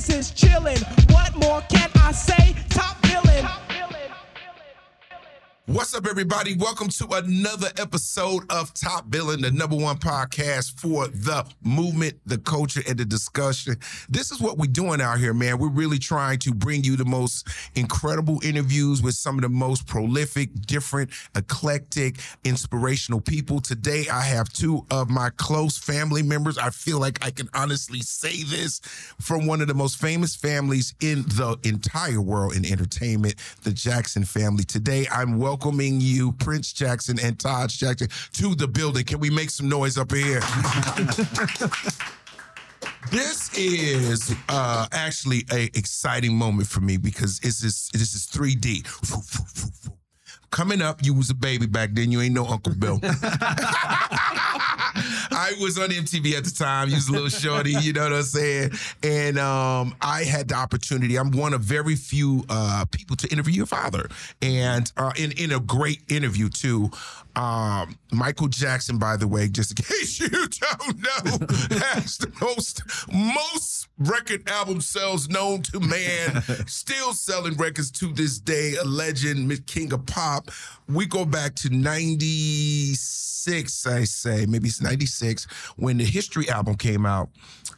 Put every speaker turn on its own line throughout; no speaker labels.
This is chillin'. What more can I say?
What's up, everybody? Welcome to another episode of Top Billin', the number one podcast for the movement, the culture, and the discussion. This is what we're doing out here, man. We're really trying to bring you the most incredible interviews with some of the most prolific, different, eclectic, inspirational people. Today, I have two of my close family members. I feel like I can honestly say this from one of the most famous families in the entire world in entertainment, the Jackson family. Today, I'm welcoming you, Prince Jackson and Taj Jackson, to the building. Can we make some noise up here? This is uh, actually a exciting moment for me because this is this is 3T. Coming up, you was a baby back then. You ain't no Uncle Bill. I was on MTV at the time. You was a little shorty, you know what I'm saying? And um, I had the opportunity. I'm one of very few uh, people to interview your father, and uh, in in a great interview too. Um, Michael Jackson, by the way, just in case you don't know, has the most most record album sales known to man. Still selling records to this day. A legend, king of pop. We go back to '96, I say, maybe it's '96 when the History album came out.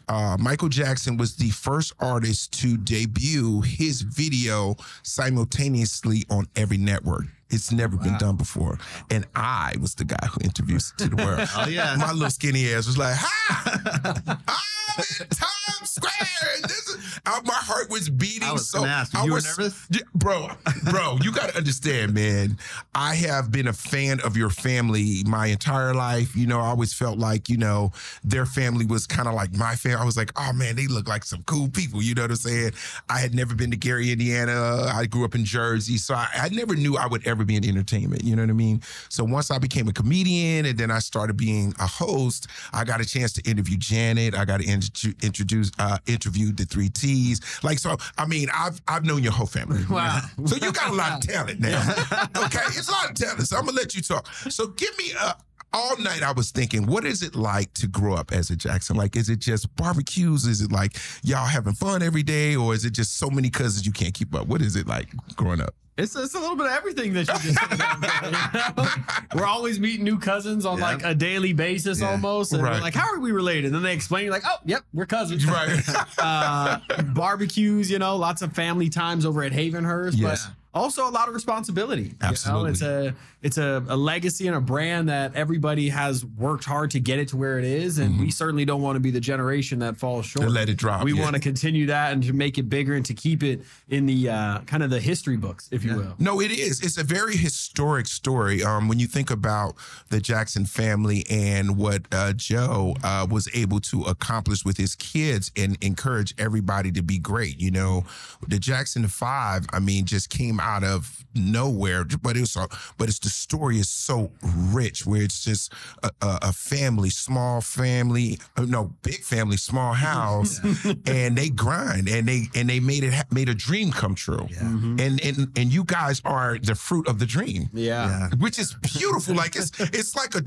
Uh, Michael Jackson was the first artist to debut his video simultaneously on every network. It's never been done before. And I was the guy who introduced it to the world.
Oh, yeah.
My little skinny ass was like, ha! I'm in Times Square. And this is, uh, my heart was beating.
I was
so
ask,
I
you were
was,
nervous?
Bro, bro, you got to understand, man. I have been a fan of your family my entire life. You know, I always felt like, you know, their family was kind of like my family. I was like, oh man, they look like some cool people. You know what I'm saying? I had never been to Gary, Indiana. I grew up in Jersey. So I, I never knew I would ever be in entertainment. You know what I mean? So once I became a comedian and then I started being a host, I got a chance to interview Janet. I got to intro- introduce, uh, interview the three T's. Like, so, I mean, I've, I've known your whole family.
Wow.
So you got a lot of talent now. okay, it's a lot of talent. So I'm gonna let you talk. So give me a. All night I was thinking, what is it like to grow up as a Jackson? Like, is it just barbecues? Is it like y'all having fun every day, or is it just so many cousins you can't keep up? What is it like growing up?
It's, it's a little bit of everything that you just said. there, you know? We're always meeting new cousins on
Yeah.
like a daily basis
Yeah.
almost. And
Right.
like, how are we related? And then they explain, like, oh, yep, we're cousins.
Right.
uh, barbecues, you know, lots of family times over at Havenhurst, but also a lot of responsibility. You know?
Absolutely.
It's a it's a, a legacy and a brand that everybody has worked hard to get it to where it is. And we certainly don't want to be the generation that falls short.
To let it drop,
We
yeah.
want to continue that and to make it bigger and to keep it in the uh, kind of the history books, if you will.
No, it is. It's a very historic story. Um, when you think about the Jackson family and what uh, Joe uh, was able to accomplish with his kids and encourage everybody to be great. You know, the Jackson Five. I mean, just came out of nowhere, but it's a, but it's the story is so rich where it's just a, a, a family, small family, uh, no big family, small house, and they grind and they and they made it made a dream come true. And and and you guys are the fruit of the dream,
Yeah.
Yeah.
which is beautiful. like it's it's like a.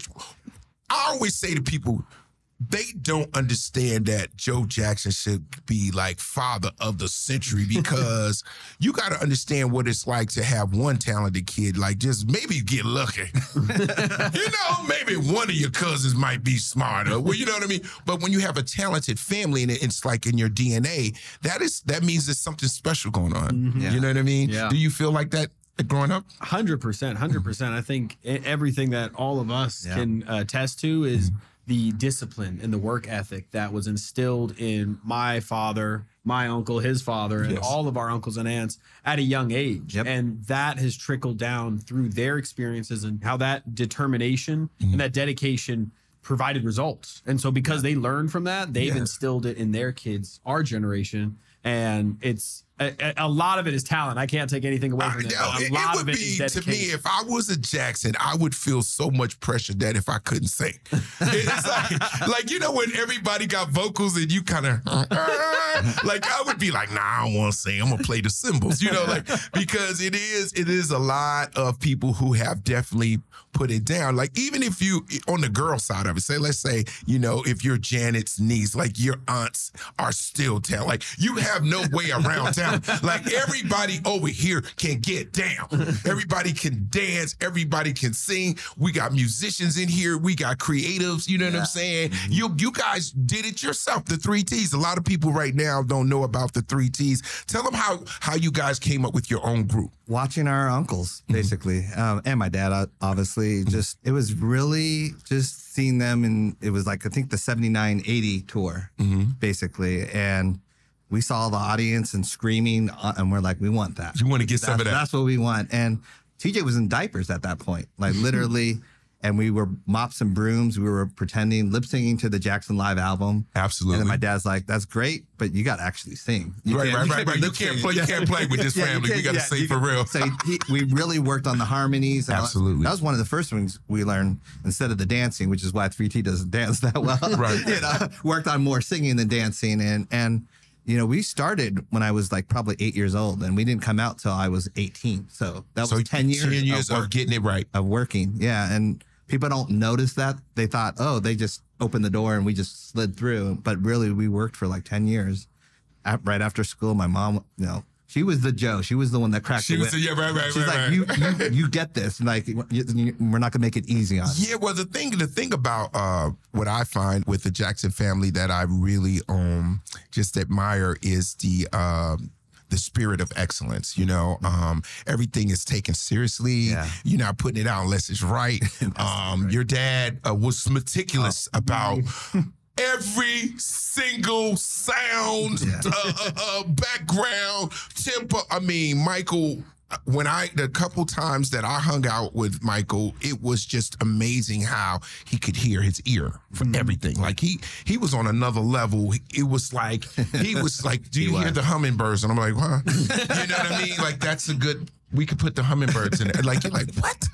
I always say to people, they don't understand that Joe Jackson should be like father of the century because you got to understand what it's like to have one talented kid. Like, just maybe get lucky. you know, maybe one of your cousins might be smarter. Well, you know what I mean. But when you have a talented family and it's like in your DNA, that is that means there's something special going on.
Yeah.
You know what I mean?
Yeah.
Do you feel like that growing up?
Hundred percent, hundred percent. I think everything that all of us
Yeah.
can uh, attest to is the discipline and the work ethic that was instilled in my father, my uncle, his father, and
Yes.
all of our uncles and aunts at a young age.
Yep.
And that has trickled down through their experiences and how that determination mm-hmm. and that dedication provided results. And so because they learned from that, they've
Yeah.
instilled it in their kids, our generation. And it's a, a- lot of it is talent. I can't take anything away from it.
no, it,
A
it
lot
would
of it
be
is
to me if I was a Jackson, I would feel so much pressure that if I couldn't sing, it's like, like you know when everybody got vocals and you kind of like I would be like, nah, I don't want to sing. I'm gonna play the cymbals, you know, like because it is it is a lot of people who have definitely put it down. Like even if you on the girl side of it, say let's say you know if you're Janet's niece, like your aunts are still down, like you have no way around town. Like everybody over here can get down. Everybody can dance. Everybody can sing. We got musicians in here. We got creatives. You know what I'm saying? You you guys did it yourself. The three T's. A lot of people right now don't know about the three T's. Tell them how how you guys came up with your own group.
watching our uncles basically um, and my dad uh, obviously just it was really just seeing them and it was like i think the 79 80 tour basically. And we saw the audience and screaming uh, and we're like we want that.
You want to get some of that.
that's what we want. And tj was in diapers at that point. Like literally and we were mops and brooms we were pretending lip singing to the jackson live album
Absolutely.
and then my dad's like that's great but you got to actually sing You
Right,
can't-
right, right, right. You can't play. You can't play with this
Yeah, you
family. We
can't-
got to
yeah, you
for real.
So he, we really worked on the harmonies. and all that.
Absolutely.
That was one of the first things we learned instead of the dancing, which is why 3T doesn't dance that well.
Right.
you know, worked on more singing than dancing. And, and, you know, we started when I was like probably eight years old and we didn't come out till I was 18. So that
so
was 10 years,
Ten years
of,
of getting it right.
of working. Yeah. And people don't notice that. They thought, oh, they just opened the door and we just slid through. But really, we worked for like 10 years. At, right after school, my mom, you know, she was the Joe. She was the one that cracked
She
the
was
whip.
yeah, right, right,
She's
right,
like,
right.
you, you, you get this. Like, you- you- we're not gonna make it easy on.
Yeah, well, the thing, the thing about uh, what I find with the Jackson family that I really um just admire is the um the spirit of excellence. You know, um, everything is taken seriously.
Yeah.
You're not putting it out unless it's right. um, your dad uh, was meticulous
Oh.
about. Every single sound, uh, uh, uh, background, tempo. I mean, Michael when I the couple times that I hung out with Michael, it was just amazing how he could hear his ear for mm-hmm. everything. Like he he was on another level. It was like he was like, "Do you hear the hummingbirds?" And I'm like, "Huh?" You know what I mean? Like that's a good. We could put the hummingbirds in it. Like you're like what?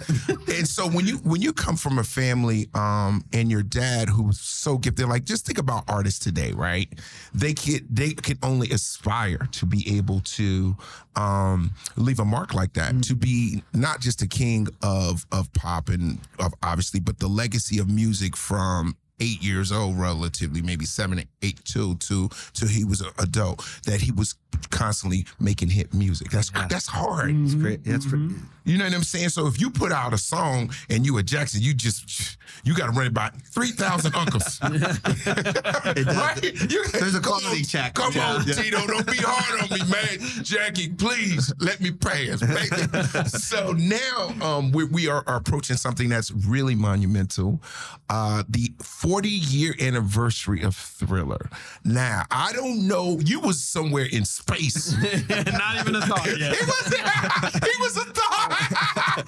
And so when you when you come from a family um and your dad who's so gifted, like just think about artists today, right? They can they can only aspire to be able to um leave a mark like that, to be not just a king of of pop and of obviously, but the legacy of music from eight years old, relatively, maybe seven, eight, two, two, till he was an adult, that he was constantly making hit music. That's that's hard.
It's great. Yeah, it's great.
You know what I'm saying? So if you put out a song and you a Jackson, you just you got to run it by three thousand uncles, right? You-
There's a
come
quality
on,
check.
Come
Yeah,
on,
yeah.
Tito, don't be hard on me, man. Jackie, please let me pass. baby. so now um, we, we are, are approaching something that's really monumental, uh, the 40 year anniversary of Thriller. Now I don't know, you was somewhere in space.
Not even a thought yet.
He was, he was a thought.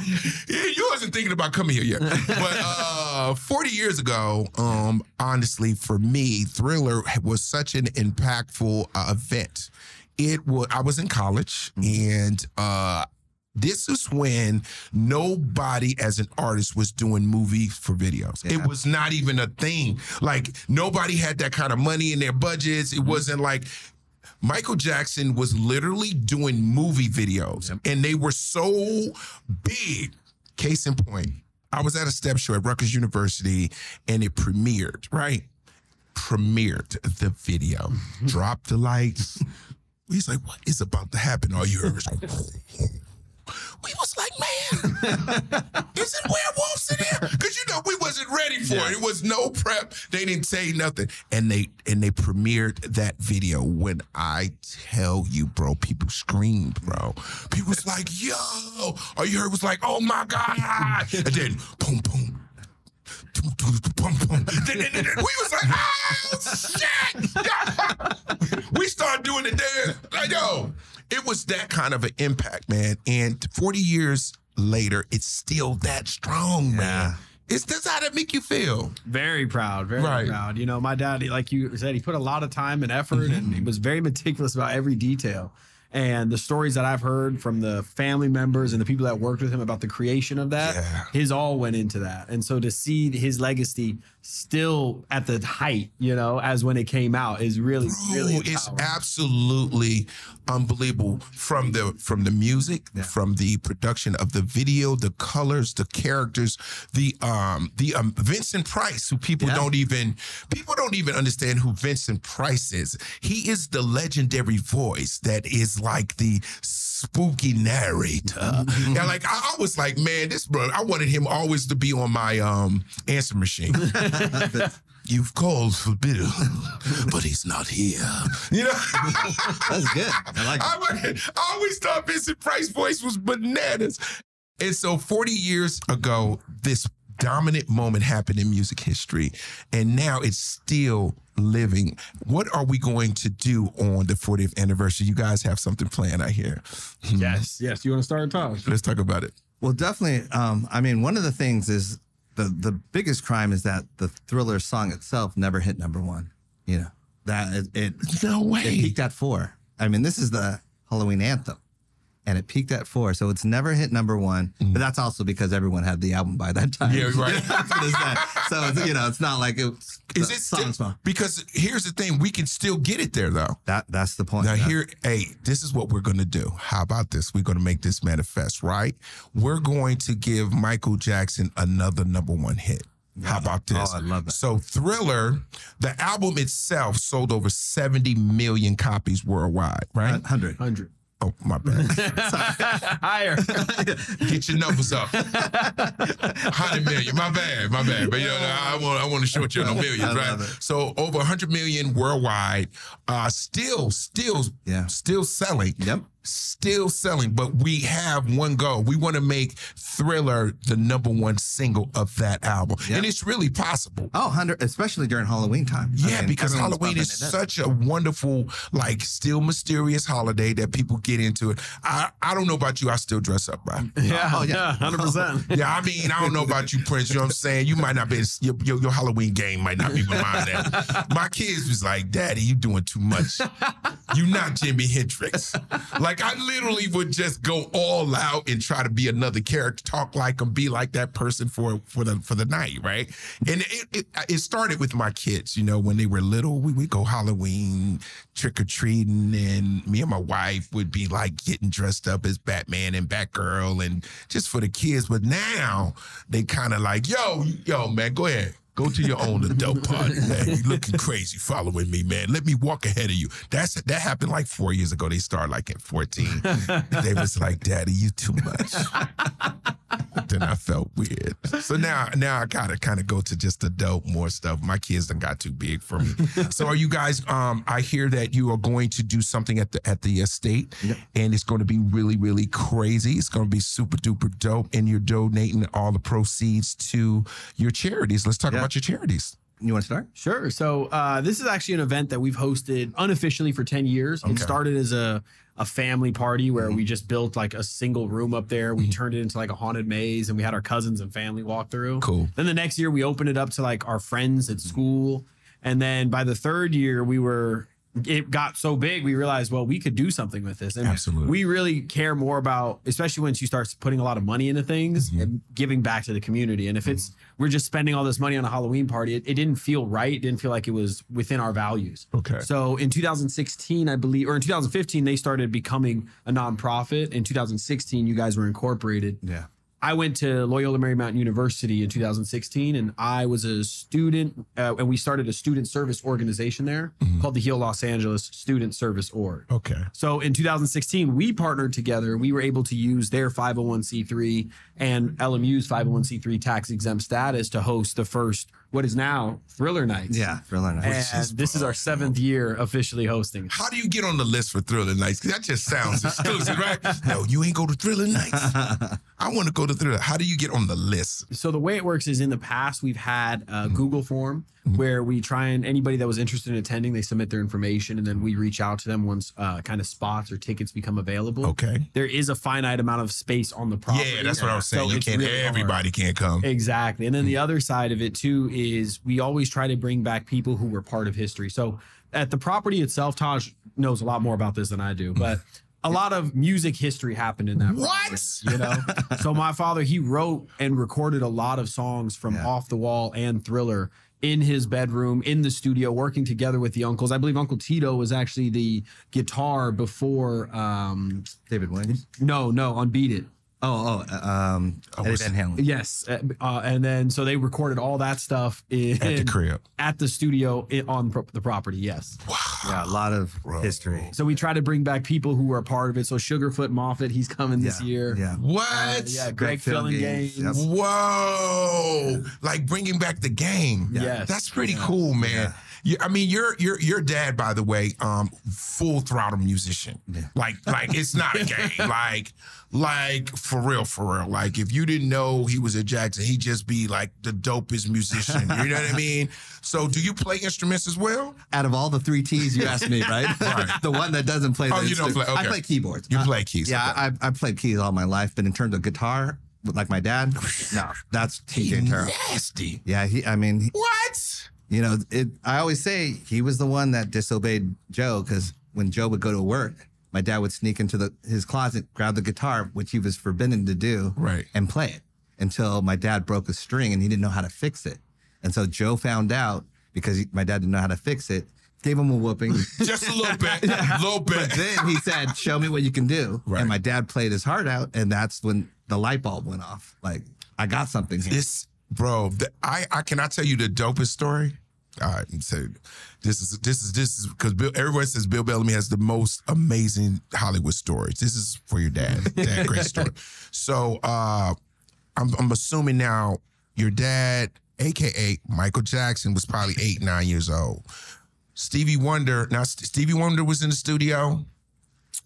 You wasn't thinking about coming here yet. But uh, 40 years ago, um, honestly, for me, Thriller was such an impactful uh, event. It was. I was in college, and uh, this is when nobody, as an artist, was doing movies for videos. It was not even a thing. Like nobody had that kind of money in their budgets. It mm-hmm. wasn't like Michael Jackson was literally doing movie videos, and they were so big. Case in point, I was at a step show at Rutgers University, and it premiered. Right, premiered the video. Mm-hmm. Dropped the lights. He's like, "What is about to happen?" All you heard was. We was like, man, is it werewolves in here? Because you know we wasn't ready for it. It was no prep. They didn't say nothing, and they and they premiered that video. When I tell you, bro, people screamed, bro. People was like, yo. All you heard was like, oh my god, and then boom, boom. Boom, boom, We was like, oh shit! we started doing the dance. Like, yo, it was that kind of an impact, man. And 40 years later, it's still that strong, man. It's does how that make you feel?
Very proud, very
Right.
proud. You know, my dad, like you said, he put a lot of time and effort, and mm-hmm. he was very meticulous about every detail. And the stories that I've heard from the family members and the people that worked with him about the creation of that,
Yeah.
his all went into that. And so to see his legacy still at the height, you know, as when it came out is really, really
Ooh, it's
empowering.
absolutely unbelievable from the from the music from the production of the video the colors the characters the um the um Vincent Price who people
Yeah.
don't even people don't even understand who Vincent Price is he is the legendary voice that is like the spooky narrator yeah like I, I was like man this bro I wanted him always to be on my um answer machine You've called for Bill, but he's not here. You know,
That's good. I like it.
I, would- I always thought Vincent Price's voice was bananas. And so 40 years ago, this dominant moment happened in music history, and now it's still living. What are we going to do on the 40th anniversary? You guys have something planned, I hear.
yes, yes. You want to start, Taj?
Let's talk about it.
Well, definitely. Um, I mean, one of the things is the the biggest crime is that the Thriller song itself never hit number one. You know that it it,
No
it
way.
peaked at four. I mean, this is the Halloween anthem, and it peaked at four, so it's never hit number one. But that's also because everyone had the album by that time.
Yeah, right.
That's what it's that. So you know, it's not like it.
Is it still,
fine.
because here's the thing, we can still get it there though.
That that's the point.
Now
Yeah.
here, hey, this is what we're gonna do. How about this? We're gonna make this manifest, right? We're going to give Michael Jackson another number one hit. How about this?
Oh, I love that.
So Thriller, the album itself sold over 70 million copies worldwide, right?
hundred.
100.
Oh, my bad.
Higher.
Get your numbers up. 100 million. My bad. My bad. But you know, I want I want to short you on the millions, right? So over 100 million worldwide. Uh still, still,
Yeah.
still selling.
Yep.
Still selling, but we have one goal. We want to make Thriller the number one single of that album.
Yeah.
And it's really possible.
Oh, 100, especially during Halloween time. I
Yeah,
mean,
because Halloween is such a wonderful, like, still mysterious holiday that people get into it. I, I don't know about you. I still dress up, bro.
Yeah,
Oh, yeah.
yeah, 100%.
Yeah, I mean, I don't know about you, Prince. You know what I'm saying? You might not be your, your, your Halloween game might not be with mine. That my kids was like, "Daddy, you doing too much. You not Jimi Hendrix." Like I literally would just go all out and try to be another character, talk like him, be like that person for for the for the night, right? And it it, it started with my kids. You know, when they were little, we would go Halloween trick or treating, and me and my wife would be like getting dressed up as Batman and Batgirl, and just for the kids. But now they kind of like, yo, yo, man, go ahead. Go to your own adult party, man. You looking crazy following me, man. Let me walk ahead of you. That's that happened like four years ago. They started like at 14. they was like, Daddy, you too much. then I felt weird. So now now I gotta kind of go to just adult more stuff. My kids done got too big for me. so are you guys um I hear that you are going to do something at the at the estate and it's going to be really, really crazy. It's gonna be super duper dope. And you're donating all the proceeds to your charities. Let's talk
Yeah.
about your charities.
You want to start?
Sure. So uh, this is actually an event that we've hosted unofficially for 10 years.
Okay.
It started as a, a family party where
Mm-hmm.
we just built like a single room up there. We turned it into like a haunted maze and we had our cousins and family walk through.
Cool.
Then the next year we opened it up to like our friends at school. And then by the third year we were it got so big we realized well we could do something with this and
Absolutely.
we really care more about especially once you start putting a lot of money into things
Mm-hmm.
and giving back to the community and if it's we're just spending all this money on a halloween party it, it didn't feel right it didn't feel like it was within our values
Okay.
so in 2016 i believe or in 2015 they started becoming a nonprofit in 2016 you guys were incorporated
Yeah.
I went to Loyola Marymount University in 2016, and I was a student, uh, and we started a student service organization there called the Heal Los Angeles Student Service Org.
Okay.
So in 2016, we partnered together. We were able to use their 501c3 and LMU's 501c3 tax exempt status to host the first, what is now Thriller Nights.
Yeah. Thriller Nights.
And
is
this is our seventh year officially hosting.
How do you get on the list for Thriller Nights? 'Cause That just sounds exclusive, right? No, you ain't go to Thriller Nights. I want to go to Thriller. How do you get on the list?
So the way it works is in the past we've had a
Mm-hmm.
Google form where we try and anybody that was interested in attending they submit their information and then we reach out to them once uh, kind of spots or tickets become available.
Okay.
There is a finite amount of space on the property.
Yeah, that's what I was saying.
So
you can't.
really hard.
everybody can't come.
Exactly. And then
Mm.
the other side of it too is we always try to bring back people who were part of history. So at the property itself, Taj knows a lot more about this than I do, but a lot of music history happened in that.
What?
property, You know, so my father he wrote and recorded a lot of songs from
Yeah.
Off the Wall and Thriller in his bedroom in the studio, working together with the uncles. I believe Uncle Tito was actually the guitar before. Um,
David Williams.
no, no, on Beat It.
Oh, oh, uh, um, Eddie Van Halen.
Yes, uh, uh, and then so they recorded all that stuff in,
At the crib.
at the studio i- on pro- the property. Yes. Wow.
Yeah, a lot of history.
So we try to bring back people who are part of it. So Sugarfoot Moffett, he's coming this
Yeah,
year.
Yeah.
What?
Uh, yeah, Greg Phillinganes,
Gaines. yep.
Whoa! Like bringing back the game.
Yes.
that's pretty cool, man. You, I mean, your your your dad, by the way, um, full throttle musician. Like like it's not a game. like like for real, for real. Like if you didn't know he was a Jackson, he'd just be like the dopest musician. You know what I mean? So, do you play instruments as well?
Out of all the three T's you asked me, right? the one that doesn't play.
Oh,
the
you don't play- okay.
I play keyboards.
You
Uh,
play keys.
Yeah,
okay.
I, I played keys all my life, but in terms of guitar, like my dad, no, that's care of.
nasty.
Yeah, he. I mean,
What?
You know, it. I always say he was the one that disobeyed Joe because when Joe would go to work, my dad would sneak into the his closet, grab the guitar, which he was forbidden to do,
Right.
and play it until my dad broke a string and he didn't know how to fix it, and so Joe found out because he, my dad didn't know how to fix it, gave him a whooping.
Just a little bit. A little bit.
But then he said, "Show me what you can do."
Right.
And my dad played his heart out, and that's when the light bulb went off. Like, I got something here.
This, bro, the, I, I cannot tell you the dopest story. All right, so this is this is this is because Bill. Everyone says Bill Bellamy has the most amazing Hollywood stories. This is for your dad. Dad, great story. So, uh, I'm I'm assuming now your dad, aka Michael Jackson, was probably eight nine years old. Stevie Wonder. Now Stevie Wonder was in the studio.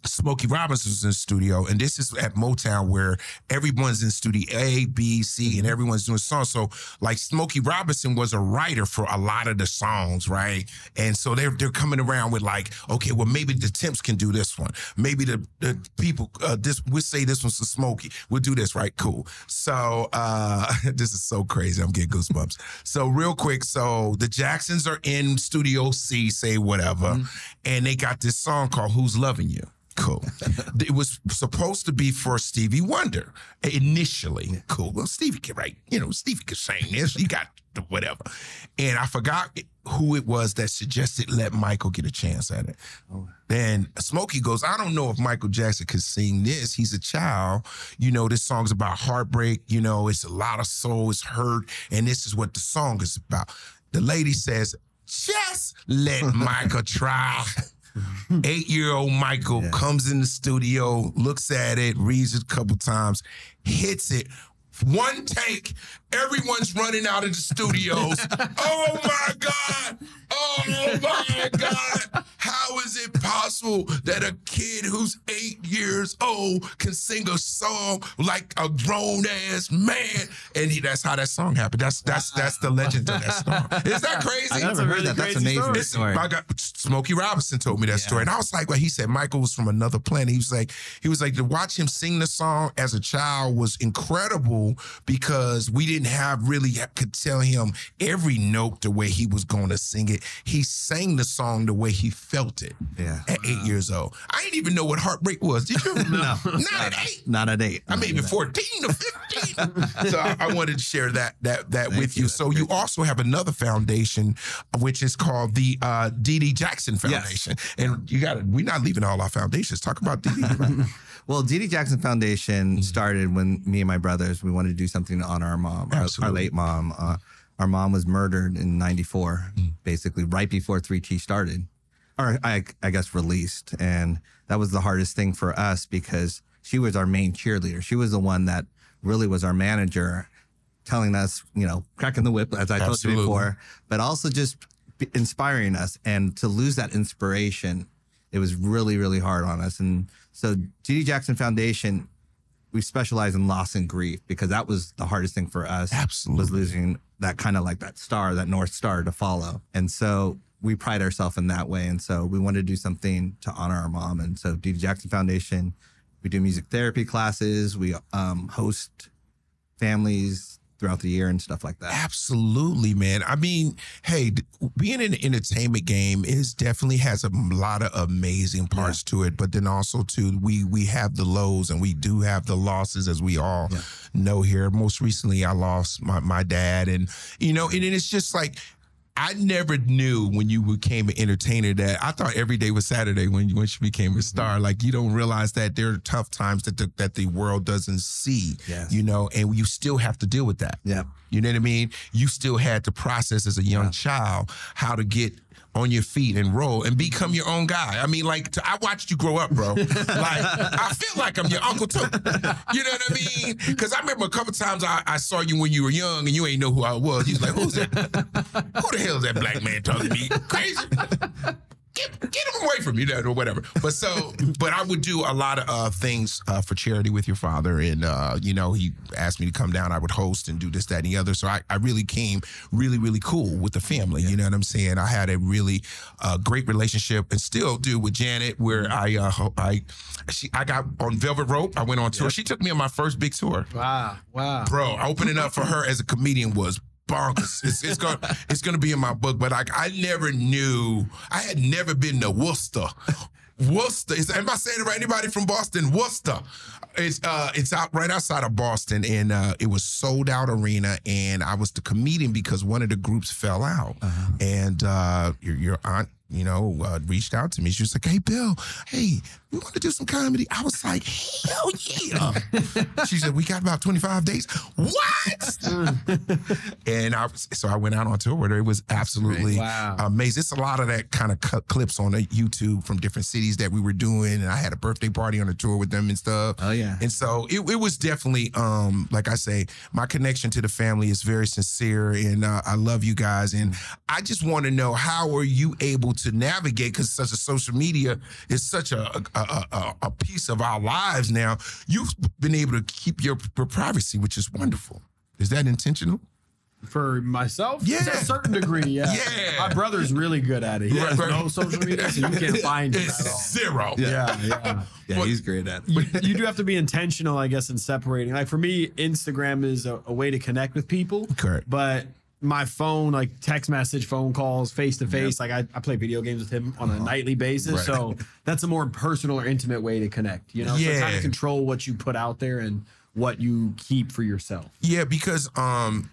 Smokey Robinson's in the studio, and this is at Motown where everyone's in studio A, B, C, and everyone's doing songs. So, like Smokey Robinson was a writer for a lot of the songs, right? And so they're they're coming around with like, okay, well maybe the Temps can do this one, maybe the the people uh, this we'll say this one's for Smokey, we'll do this, right? Cool. So uh, this is so crazy. I'm getting goosebumps. So real quick, so the Jacksons are in Studio C, say whatever, and they got this song called "Who's Loving You." Cool. it was supposed to be for Stevie Wonder initially. Cool. Well, Stevie can write, you know, Stevie can sing this. You got the whatever. And I forgot who it was that suggested let Michael get a chance at it. Oh. Then Smokey goes, I don't know if Michael Jackson could sing this. He's a child. You know, this song's about heartbreak. You know, it's a lot of soul, it's hurt. And this is what the song is about. The lady says, just let Michael try. Mm-hmm. Eight year old Michael comes in the studio, looks at it, reads it a couple times, hits it. One take, everyone's running out of the studios. oh my God! Oh my God! How is it possible that a kid who's eight years old can sing a song like a grown ass man? And he, that's how that song happened. That's that's that's the legend of that song. Is that crazy?
I never
a
heard
really
that. That's
crazy
amazing
story.
Listen,
story.
I got Smokey Robinson told me that story, and I was like, "Well," he said Michael was from another planet. He was like, he was like to watch him sing the song as a child was incredible because we didn't have really could tell him every note the way he was going to sing it. He sang the song the way he felt it.
Yeah.
At eight years old, I didn't even know what heartbreak was. Did you? no, not at eight.
Not at eight.
I may be 14 or 15. so I, I wanted to share that that that with you.
you.
So you also have another foundation, which is called the uh, Dee Dee Jackson Foundation. yes. And you got to, we're not leaving all our foundations. Talk about Dee Dee.
Well, Dee Dee Jackson Foundation started when me and my brothers we wanted to do something to honor our mom, our, our late mom. Uh, our mom was murdered in '94, basically right before 3T started, or I, I guess released, and that was the hardest thing for us because she was our main cheerleader. She was the one that really was our manager, telling us, you know, cracking the whip as I told you before, but also just inspiring us. And to lose that inspiration, it was really, really hard on us. And so, Dee Jackson Foundation, we specialize in loss and grief because that was the hardest thing for us.
Absolutely.
was losing that kind of like that star, that north star to follow. And so we pride ourselves in that way. And so we wanted to do something to honor our mom. And so, Dee Jackson Foundation, we do music therapy classes. We um, host families throughout the year and stuff like that.
Absolutely, man. I mean, hey, being in the entertainment game is definitely has a lot of amazing parts to it, but then also too, we we have the lows and we do have the losses, as we all
Yeah.
know here. Most recently, I lost my my dad, and you know, and it's just like. I never knew when you became an entertainer that I thought every day was Saturday when you, once you became a star. Mm-hmm. Like you don't realize that there are tough times that the, that the world doesn't see.
Yes.
You know, and you still have to deal with that.
Yeah.
You know what I mean? You still had to process as a young child how to get on your feet and roll and become your own guy. I mean, like I watched you grow up, bro. like I feel like I'm your uncle too. You know what I mean? Because I remember a couple times I, I saw you when you were young and you ain't know who I was. You was like, "Who's that? who the hell is that black man talking to me? Crazy." Get, get him away from you, or whatever. But so, but I would do a lot of uh, things uh, for charity with your father, and uh, you know, he asked me to come down. I would host and do this, that, and the other. So I, I really came really, really cool with the family. You know what I'm saying? I had a really uh, great relationship, and still do with Janet, where I, uh, I, she, I got on Velvet Rope. I went on tour. She took me on my first big tour
Wow. Wow.
bro. Opening up for her as a comedian was bonkers. It's, it's gonna it's gonna be in my book, but like I never knew. I had never been to Worcester. Worcester. Is, am I saying it right? Anybody from Boston? Worcester. It's uh it's out right outside of Boston, and uh, it was sold out arena, and I was the comedian because one of the groups fell out, and uh, your your aunt. You know, uh, reached out to me. She was like, "Hey, Bill, hey, we want to do some comedy." I was like, "Hell yeah!" she said, "We got about twenty five days." What? and I was, so I went out on tour with her. It was absolutely
Wow.
amazing. It's a lot of that kind of cut clips on YouTube from different cities that we were doing, and I had a birthday party on the tour with them and stuff.
Oh, yeah.
And so it, it was definitely, um, like I say, my connection to the family is very sincere, and uh, I love you guys. And I just want to know how are you able to navigate because such a social media is such a a, a a a piece of our lives now. You've been able to keep your, your privacy, which is wonderful. Is that intentional?
For myself,
Yeah.
to a certain degree, yeah.
Yeah.
My brother's really good at it. He
Right,
has no social media, so you can't find it at all.
It's zero.
Yeah, yeah.
Yeah, he's great at it.
you, you do have to be intentional, I guess, in separating. Like for me, Instagram is a, a way to connect with people.
Correct.
But my phone, like text message, phone calls, face to face, like I, I play video games with him on a nightly basis.
Uh-huh. Right.
So that's a more personal or intimate way to connect. You know, so
Yeah.
to control what you put out there and what you keep for yourself.
Yeah, because um,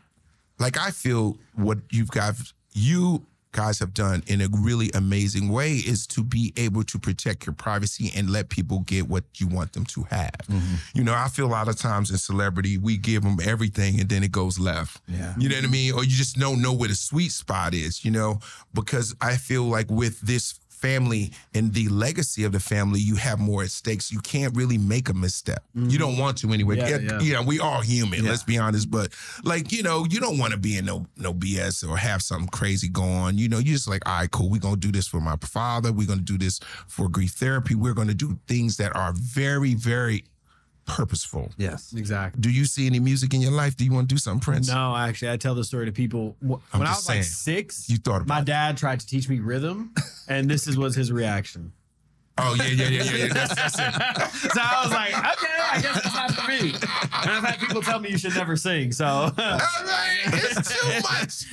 like I feel what you've got, you guys have done in a really amazing way is to be able to protect your privacy and let people get what you want them to have. Mm-hmm. You know, I feel a lot of times in celebrity, we give them everything and then it goes left.
Yeah.
You know what I mean? Or you just don't know where the sweet spot is, you know? Because I feel like with this family and the legacy of the family, you have more at stakes. You can't really make a misstep. You don't mm-hmm. want to anyway.
Yeah,
Yeah,
yeah.
we all human.
Yeah.
Let's be honest. But like, you know, you don't want to be in no no BS or have something crazy going. You know, you just like, all right, cool. We're gonna do this for my father. We're gonna do this for grief therapy. We're gonna do things that are very, very purposeful.
Yes.
Exactly.
Do you see any music in your life? Do you want to do something, Prince?
No, actually, I tell the story to people. Wh-
I'm
When I
just
was like
saying.
six,
You thought about
my
it.
dad tried to teach me rhythm, and this is was his reaction.
Oh yeah, yeah, yeah, yeah. yeah. That's, that's it.
So I was like, okay, I guess it's not for me. And I've had people tell me you should never sing. So
All right, it's too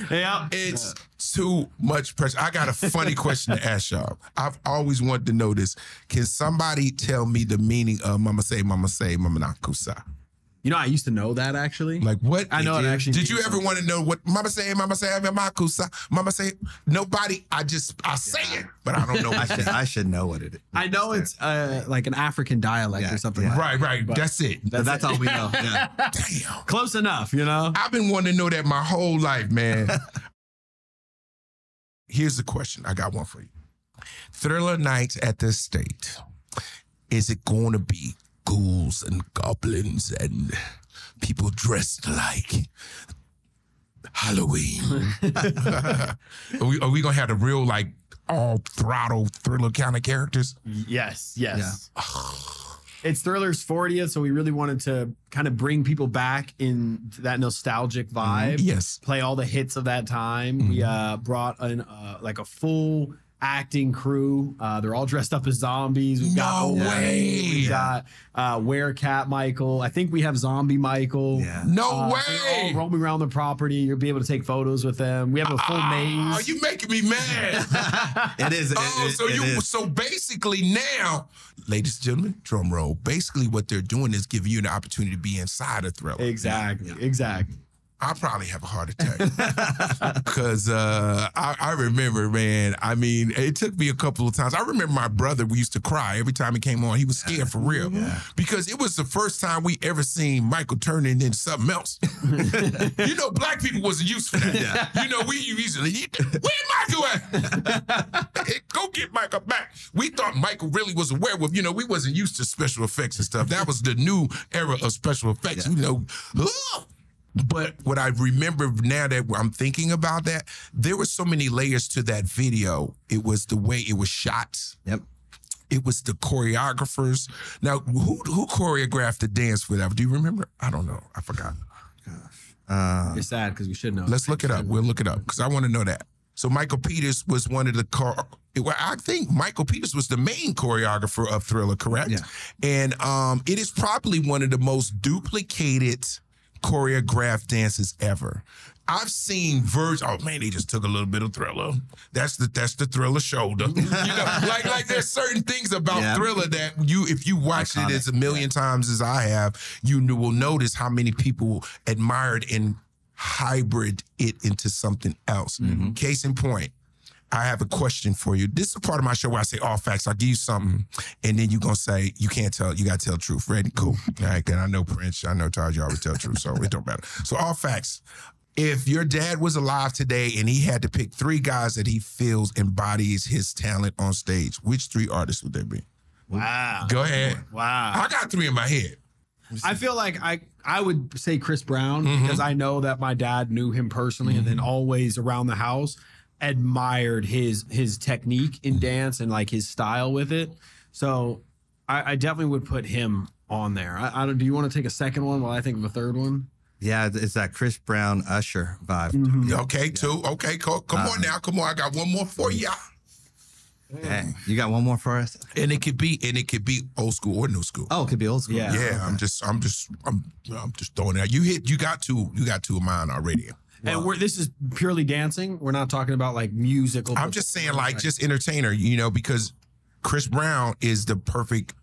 much.
yeah,
It's too much pressure. I got a funny question to ask y'all. I've always wanted to know this. Can somebody tell me the meaning of Mama say, Mama say, Mama nakusa?
you know, I used to know that actually.
Like what?
I know it actually
Did you
means
ever want to know what Mama say, Mama say, Mama kusa? Mama say, nobody. I just I say it, but I don't know.
I should I should know what it is.
I know it's uh, like an African dialect
Yeah,
or something.
yeah.
Like
Right, right. That's it.
But that's all we know. Yeah.
Damn.
Close enough, you know.
I've been wanting to know that my whole life, man. Here's the question. I got one for you. Thriller nights at the state. Is it going to be ghouls and goblins and people dressed like Halloween? are we, are we going to have the real, like, all throttle thriller kind of characters?
Yes, yes. It's Thriller's 40th, so we really wanted to kind of bring people back in that nostalgic vibe.
Yes.
Play all the hits of that time. We uh, brought in uh, like a full acting crew. Uh, they're all dressed up as zombies. We've got
No
Old
way.
Wayne, We've got uh, Werecat Michael. I think we have Zombie Michael.
Yeah.
No
Uh,
way.
they're all roaming around the property. You'll be able to take photos with them. We have a full
Oh,
maze.
Are you making me mad.
It is. It,
oh,
it-
so
it
you
is.
so basically now, ladies and gentlemen, drum roll. Basically, what they're doing is giving you an opportunity to be inside a thriller.
exactly. Exactly.
I'll probably have a heart attack because uh, I, I remember, man. I mean, it took me a couple of times. I remember my brother. We used to cry every time he came on. He was scared for real because it was the first time we ever seen Michael turning into something else. you know, black people wasn't used for that. You know, we usually where Michael at? Go get Michael back. We thought Michael really was a werewolf. You know, we wasn't used to special effects and stuff. That was the new era of special effects. You know. But what I remember now that I'm thinking about that, there were so many layers to that video. It was the way it was shot.
Yep.
It was the choreographers. Now, who who choreographed the dance for that? Do you remember? I don't know. I forgot.
Uh,
It's sad because we should know.
Let's look it up. We'll look it up because I want to know that. So Michael Peters was one of the car. Well, I think Michael Peters was the main choreographer of Thriller, correct?
Yeah.
And um, it is probably one of the most duplicated choreographed dances ever. I've seen versions. Oh man, they just took a little bit of Thriller. That's the that's the Thriller shoulder. you know, like like there's certain things about
Yeah.
Thriller that you, if you watch it as a million times as I have, you will notice how many people admired and hybrid it into something else. Mm-hmm. Case in point, I have a question for you. This is a part of my show where I say all facts. I'll give you something, and then you're gonna say you can't tell. You gotta tell the truth. Ready? Cool. All right. Then I know Prince. I know Taj. You always tell the truth, so it don't matter. So all facts. If your dad was alive today and he had to pick three guys that he feels embodies his talent on stage, which three artists would they be?
Wow.
Go ahead.
Wow.
I got three in my head.
I feel like I I would say Chris Brown
Mm-hmm.
because I know that my dad knew him personally and then always around the house admired his his technique in dance and like his style with it. So I, I definitely would put him on there. I, I don't. Do you want to take a second one while I think of a third one?
yeah, it's that Chris Brown Usher vibe.
Mm-hmm. Okay, two. Okay, cool. Come on now. Come on. I got one more for ya.
Hey, you got one more for us?
And it could be, and it could be old school or new school.
Oh, it could be old school.
Yeah.
yeah, I'm just, I'm just, I'm, I'm just throwing it out. You hit, you got two, you got two of mine already.
And we're this is purely dancing. We're not talking about like musical.
I'm just saying, like, just entertainer, you know, because Chris Brown is the perfect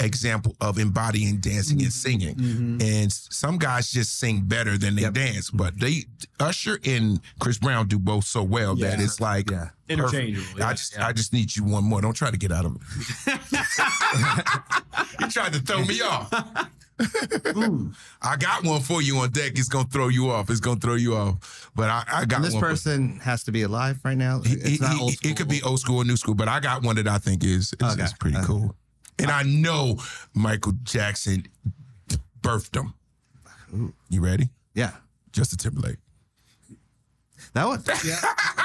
example of embodying dancing and mm-hmm. singing. Mm-hmm. And some guys just sing better than they dance, but they Usher and Chris Brown do both so well that it's like
Yeah.
Interchangeable,
I just
yeah.
I just need you one more. Don't try to get out of it. you tried to throw me off. I got one for you on deck. It's gonna throw you off. It's gonna throw you off. But I, I got
And this
one. for-
person has to be alive right now.
he-
It's
he-
not
he-
old school.
It could be old school or new school, but I got one that I think is is,
Okay.
is pretty
Okay.
cool. And I know Michael Jackson birthed him. You ready?
Yeah.
Justin Timberlake.
That one.
I'm,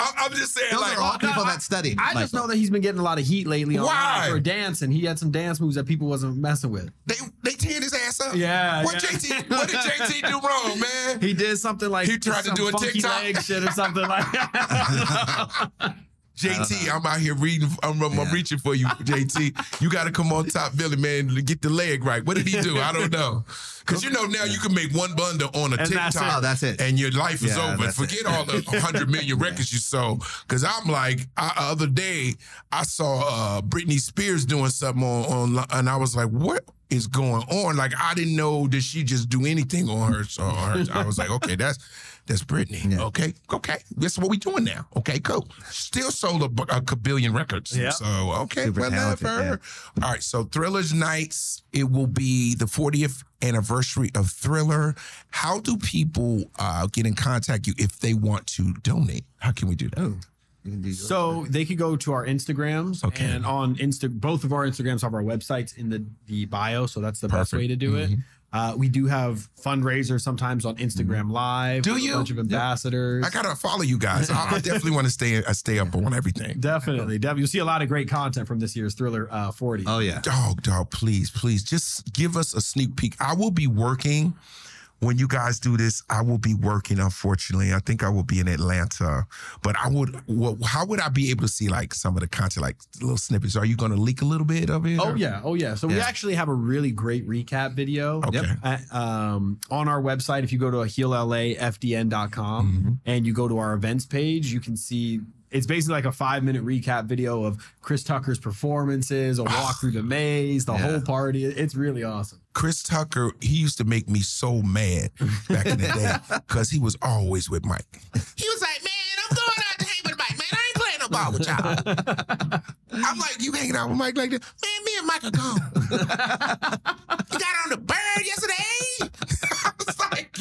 I'm just saying,
Those
like,
are all people that study.
I just
Michael.
know that he's been getting a lot of heat lately
Why?
for dance, and he had some dance moves that people wasn't messing with.
they they teared his ass up.
Yeah,
What
yeah.
JT? What did JT do wrong, man?
He did something like
He tried to do a TikTok.
leg shit or something like.
JT, I'm out here reading. I'm, I'm
Yeah.
reaching for you, JT. You got to come on top, Billy, man, to get the leg right. What did he do? I don't know. Because you know now you can make one bundle on a
And that's
TikTok,
it.
Oh, that's it.
and your life is
Yeah,
over. Forget
it.
all the hundred million records you sold. Because I'm like, I, other day I saw uh, Britney Spears doing something on, on, and I was like, what? Is going on like I didn't know did she just do anything on her so on her, I was like okay that's that's Britney
Yeah.
okay okay this is what we doing now okay cool still sold a, bu- a kabillion records
Yeah.
so okay
Super
whatever
talented,
all right, so Thriller's Nights, it will be the 40th anniversary of Thriller. How do people uh, get in contact you if they want to donate? How can we do that?
Oh, you can do yours.
so they could go to our Instagrams,
Okay.
and on Insta, both of our Instagrams have our websites in the the bio, so that's the best way to do it. Uh, we do have fundraisers sometimes on Instagram Live.
Do you?
A bunch of ambassadors.
I gotta follow you guys. I, I definitely want to stay I stay up on everything.
Definitely, definitely. You'll see a lot of great content from this year's Thriller uh, 40.
Oh yeah.
Dog, dog, please, please, just give us a sneak peek. I will be working when you guys do this, I will be working. Unfortunately, I think I will be in Atlanta. But I would. Well, how would I be able to see like some of the content, like little snippets? Are you going to leak a little bit of it?
Oh
or-
yeah, oh yeah. So we actually have a really great recap video
Okay.
at, um, on our website. If you go to heallafdn.com
Mm-hmm.
and you go to our events page, you can see it's basically like a five minute recap video of Chris Tucker's performances, a walk through the maze, the
Yeah.
whole party. It's really awesome.
Chris Tucker, he used to make me so mad back in the day because he was always with Mike. He was like, man, I'm going out to hang with Mike, man. I ain't playing no ball with y'all. I'm like, you hanging out with Mike like that? Man, me and Mike are gone. you got on the bird yesterday? Was like,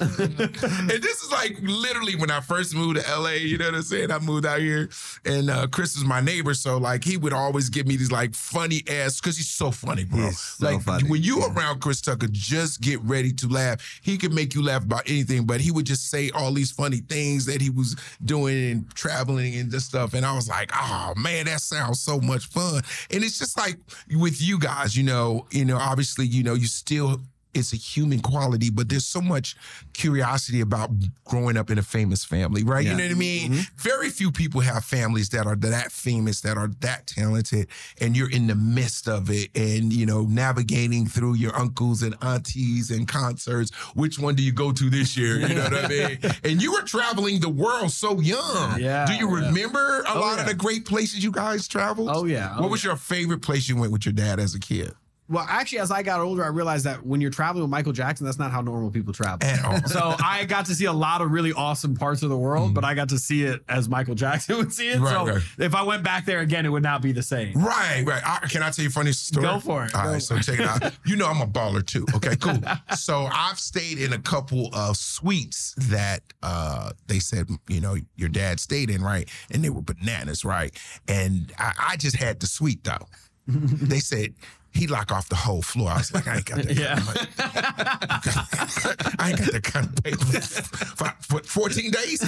and this is like literally when I first moved to LA, you know what I'm saying? I moved out here and uh, Chris is my neighbor. So like he would always give me these like funny ass, cause he's so funny, bro.
So
like
funny.
when you
Yeah.
around Chris Tucker, just get ready to laugh. He could make you laugh about anything, but he would just say all these funny things that he was doing and traveling and this stuff. And I was like, oh man, that sounds so much fun. And it's just like with you guys, you know, you know, obviously, you know, you still it's a human quality, but there's so much curiosity about growing up in a famous family, right? You know what I mean? Mm-hmm. Very few people have families that are that famous, that are that talented, and you're in the midst of it and, you know, navigating through your uncles and aunties and concerts. Which one do you go to this year? You know what I mean? And you were traveling the world so young.
Yeah,
Do you
yeah.
remember a
Oh,
lot of the great places you guys traveled?
Oh, yeah. Oh,
what was your favorite place you went with your dad as a kid?
Well, actually, as I got older, I realized that when you're traveling with Michael Jackson, that's not how normal people travel.
At all.
So I got to see a lot of really awesome parts of the world, but I got to see it as Michael Jackson would see it.
Right,
so
right.
if I went back there again, it would not be the same.
Right, right. I, can I tell you a funny story?
Go for it.
All right, so check it out. You know I'm a baller too. Okay, cool. so I've stayed in a couple of suites that uh, they said, you know, your dad stayed in, right? And they were bananas, right? And I, I just had the suite though. they said he lock off the whole floor. I was like, I ain't got that.
Yeah.
Kind of money. I ain't got that kind of paper. For, for 14 days?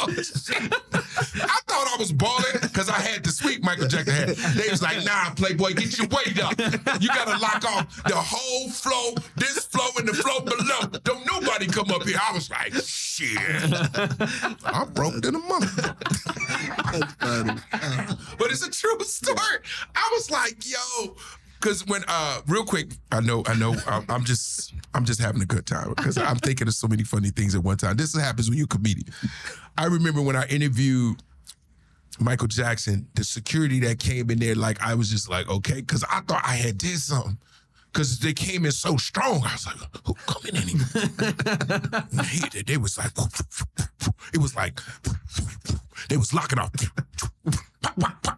Oh, shit. I thought I was balling because I had the suite Michael Jackson had. They was like, nah, Playboy, get your weight up. You gotta lock off the whole flow, this flow and the flow below. Don't nobody come up here. I was like, shit. I'm broke than a mother.
That's funny.
But it's a true story. I was like, yo. Cause when uh real quick, I know, I know, I'm, I'm just, I'm just having a good time because I'm thinking of so many funny things at one time. This happens when you're a comedian. I remember when I interviewed Michael Jackson, the security that came in there, like I was just like, okay, because I thought I had did something. Cause they came in so strong. I was like, who coming in here? He- they was like, it was like, they was locking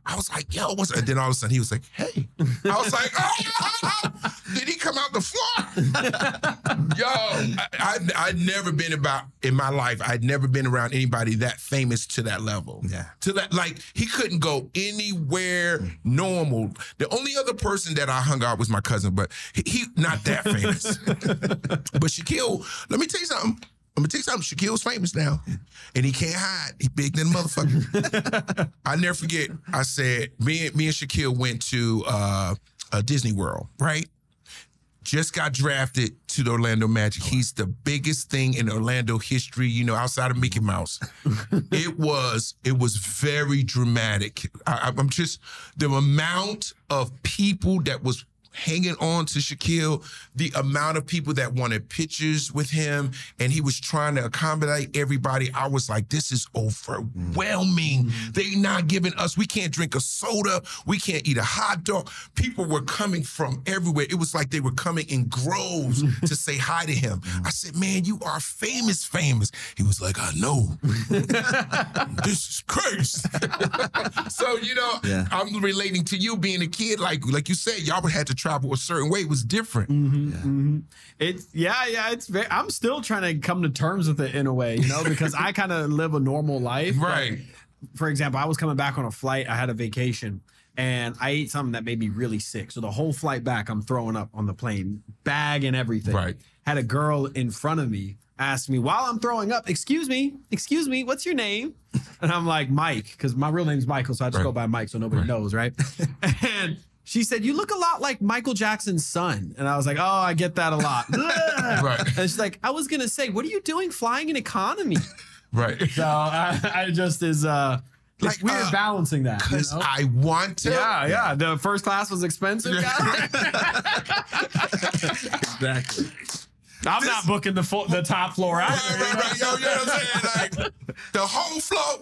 I was like, yo, what's and then all of a sudden he was like, hey. I was like, oh, oh, oh. did he come out the floor? yo, I, I, I'd never been about in my life, I'd never been around anybody that famous to that level.
Yeah.
To that, like, he couldn't go anywhere normal. The only other person that I hung out was my cousin, but he, he not that famous. but Shaquille, let me tell you something. I'm gonna tell you something. Shaquille's famous now, and he can't hide. He big than a motherfucker. I never forget. I said me and me and Shaquille went to uh, uh, Disney World, right? Just got drafted to the Orlando Magic. He's the biggest thing in Orlando history, you know, outside of Mickey Mouse. it was it was very dramatic. I, I'm just the amount of people that was hanging on to Shaquille, the amount of people that wanted pictures with him, and he was trying to accommodate everybody. I was like, this is overwhelming. Mm-hmm. They not giving us, we can't drink a soda, we can't eat a hot dog. People were coming from everywhere. It was like they were coming in groves to say hi to him. I said, man, you are famous, famous. He was like, I know. this is crazy. so, you know,
Yeah.
I'm relating to you being a kid, like like you said, y'all would had to travel a certain way. It was different.
Mm-hmm. It's yeah, yeah. It's very. I'm still trying to come to terms with it in a way, you know, because I kind of live a normal life. but,
Right.
for example, I was coming back on a flight. I had a vacation, and I ate something that made me really sick. So the whole flight back, I'm throwing up on the plane, bag and everything.
Right.
Had a girl in front of me ask me while I'm throwing up, "Excuse me, excuse me, what's your name?" And I'm like Mike, because my real name's Michael, so I just
Right.
go by Mike, so nobody
Right.
knows, right? and She said, "You look a lot like Michael Jackson's son," and I was like, "Oh, I get that a lot."
Right.
And she's like, "I was gonna say, what are you doing flying in economy?"
Right.
So I, I just is uh, it's
Like,
weird
uh,
balancing that. you
Because
know?
I want to.
yeah, yeah. The first class was expensive.
Exactly.
I'm not booking the full, the top floor out.
Right, right, right. Yo, you know what I'm saying? Like the whole floor.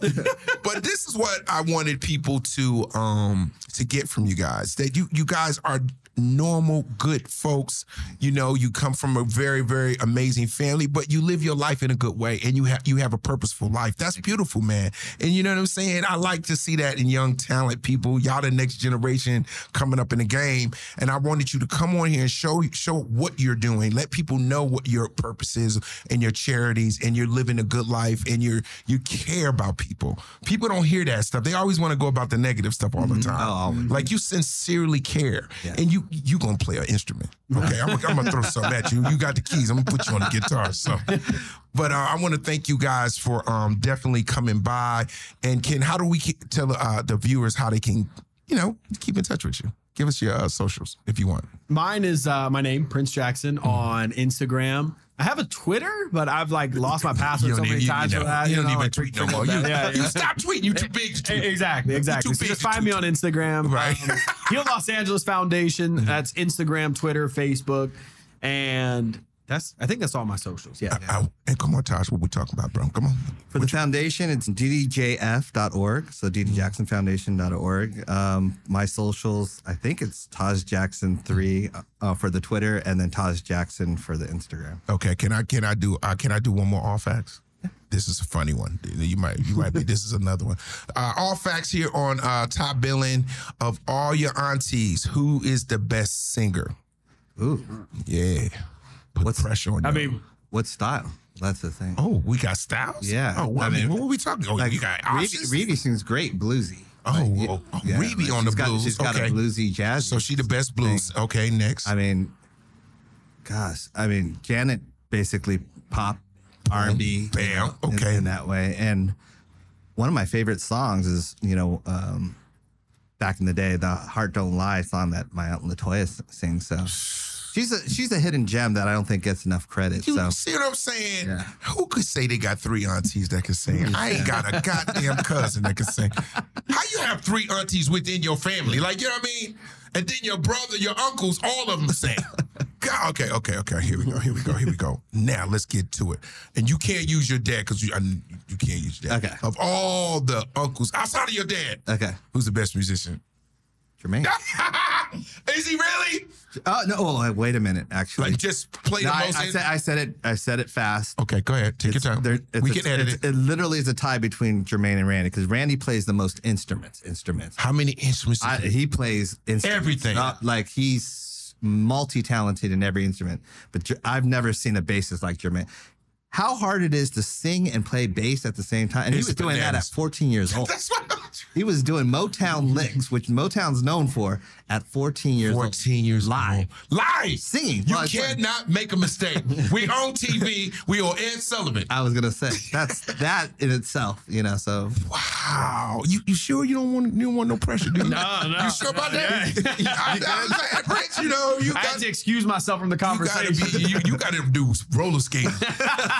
But this is what I wanted people to um to get from you guys. That you you guys are normal, good folks. You know, you come from a very, very amazing family, but you live your life in a good way and you have you have a purposeful life. That's beautiful, man. And you know what I'm saying? I like to see that in young talent people. Y'all the next generation coming up in the game. And I wanted you to come on here and show show what you're doing. Let people know what your purpose is and your charities and you're living a good life and you're you care about people. People don't hear that stuff. They always want to go about the negative stuff all the mm-hmm. time.
Oh.
Like you sincerely care.
Yeah.
And you you gonna play an instrument. Okay. I'm, I'm gonna throw something at you. You got the keys. I'm gonna put you on the guitar. So but uh, I want to thank you guys for um definitely coming by. And Ken, how do we ke- tell uh, the viewers how they can, you know, keep in touch with you? Give us your uh, socials if you want.
Mine is uh, my name, Prince Jackson, on Instagram. I have a Twitter, but I've like lost my password so many times
you
for
know,
that.
you don't
know,
even
like,
tweet no more. You,
that. Yeah,
you stop tweeting. You too big to tweet.
Exactly, exactly.
too
So just find me on Instagram.
Right.
Um, Heal Los Angeles Foundation. That's Instagram, Twitter, Facebook, and that's I think that's all my socials. Yeah.
I- and come on, Taj, what we talking about, bro? Come on.
For the foundation, it's ddjf.org. So ddjacksonfoundation.org. Um, my socials, I think it's Taj Jackson three uh, for the Twitter, and then Taj Jackson for the Instagram.
Okay, can I can I do uh, can I do one more all facts? This is a funny one. You might you might be. This is another one. Uh, all facts here on uh, Top Billin' of all your aunties. Who is the best singer?
Ooh,
Yeah, put
What's-
pressure on.
I
you.
mean,
what style? That's the thing.
oh, we got styles.
Yeah,
Oh, well, I
I
mean,
mean,
what were we talking? Oh, you got options?
Rebbie sings great bluesy.
Oh,
Like,
oh, oh, Rebbie on the
got,
blues.
She's got
Okay.
a bluesy jazz.
So she the best blues. Okay, next.
I mean, gosh, I mean, Janet basically pop R and B,
Bam.
in,
Okay.
in that way. And one of my favorite songs is, you know, um, back in the day, the "Heart Don't Lie" song that my aunt La Toya sings. So she's a she's a hidden gem that I don't think gets enough credit.
You
So
see what I'm saying?
Yeah.
Who could say they got three aunties that can sing? I ain't got a goddamn cousin that can sing. How you have three aunties within your family? Like, you know what I mean? And then your brother, your uncles, all of them sing. God, okay, okay, okay. Here we go. Here we go. Here we go. Now let's get to it. And you can't use your dad because you I, you can't use your dad.
Okay.
Of all the uncles outside of your dad,
okay,
who's the best musician?
Jermaine.
Is he really?
Oh no! Oh, wait a minute. Actually,
Like just play
No,
the
I,
most.
I said I said it. I said it fast.
okay, go ahead. Take
It's-
your time.
there-
we
a-
can edit it.
It literally is a tie between Jermaine and Randy because Randy plays the most instruments. Instruments.
How many instruments?
I,
he?
plays instruments.
Everything.
Not- like he's multi-talented in every instrument. But I've never seen a bassist like Jermaine. How hard it is to sing and play bass at the same time. And
It's
he was doing that at 14 years old.
That's what.
He was doing Motown mm-hmm. licks, which Motown's known for, at 14 years old.
14 years
Live.
old. Live. Live.
Singing.
You
Well, it's like-
cannot make a mistake. we on TV. We on Ed Sullivan.
I was gonna say that's that in itself, you know. So
Wow. You you sure you don't want you don't want no pressure, do you?
No, no.
You sure about that?
Yeah.
I, I was saying, Prince, you know, you
I
got
had to excuse myself from the conversation.
you, you gotta do roller skating.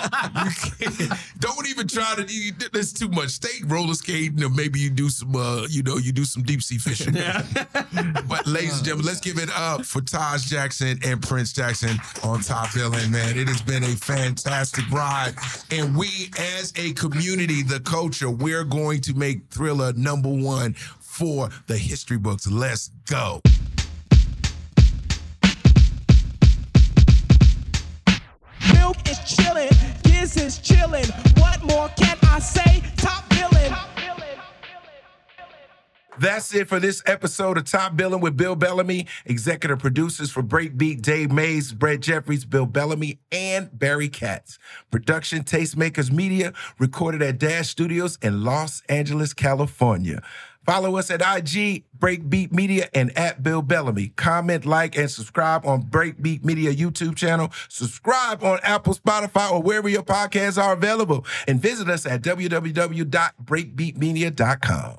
You can't- don't even try to you, there's too much. Stay roller skating or maybe you do some uh, you know, you do some deep sea fishing. but ladies and gentlemen, let's give it up for Taj Jackson and Prince Jackson on Top Billin', man. It has been a fantastic ride. And we as a community, the culture, we're going to make Thriller number one for the history books. Let's go.
Milk is chillin', Giz is chillin'. What more can I say? Top. Billing.
That's it for this episode of Top Billin' with Bill Bellamy. Executive producers for Breakbeat, Dave Mays, Brett Jeffries, Bill Bellamy, and Barry Katz. Production, Tastemakers Media, recorded at Dash Studios in Los Angeles, California. Follow us at IG, Breakbeat Media, and at Bill Bellamy. Comment, like, and subscribe on Breakbeat Media YouTube channel. Subscribe on Apple, Spotify, or wherever your podcasts are available. And visit us at www.breakbeatmedia.com.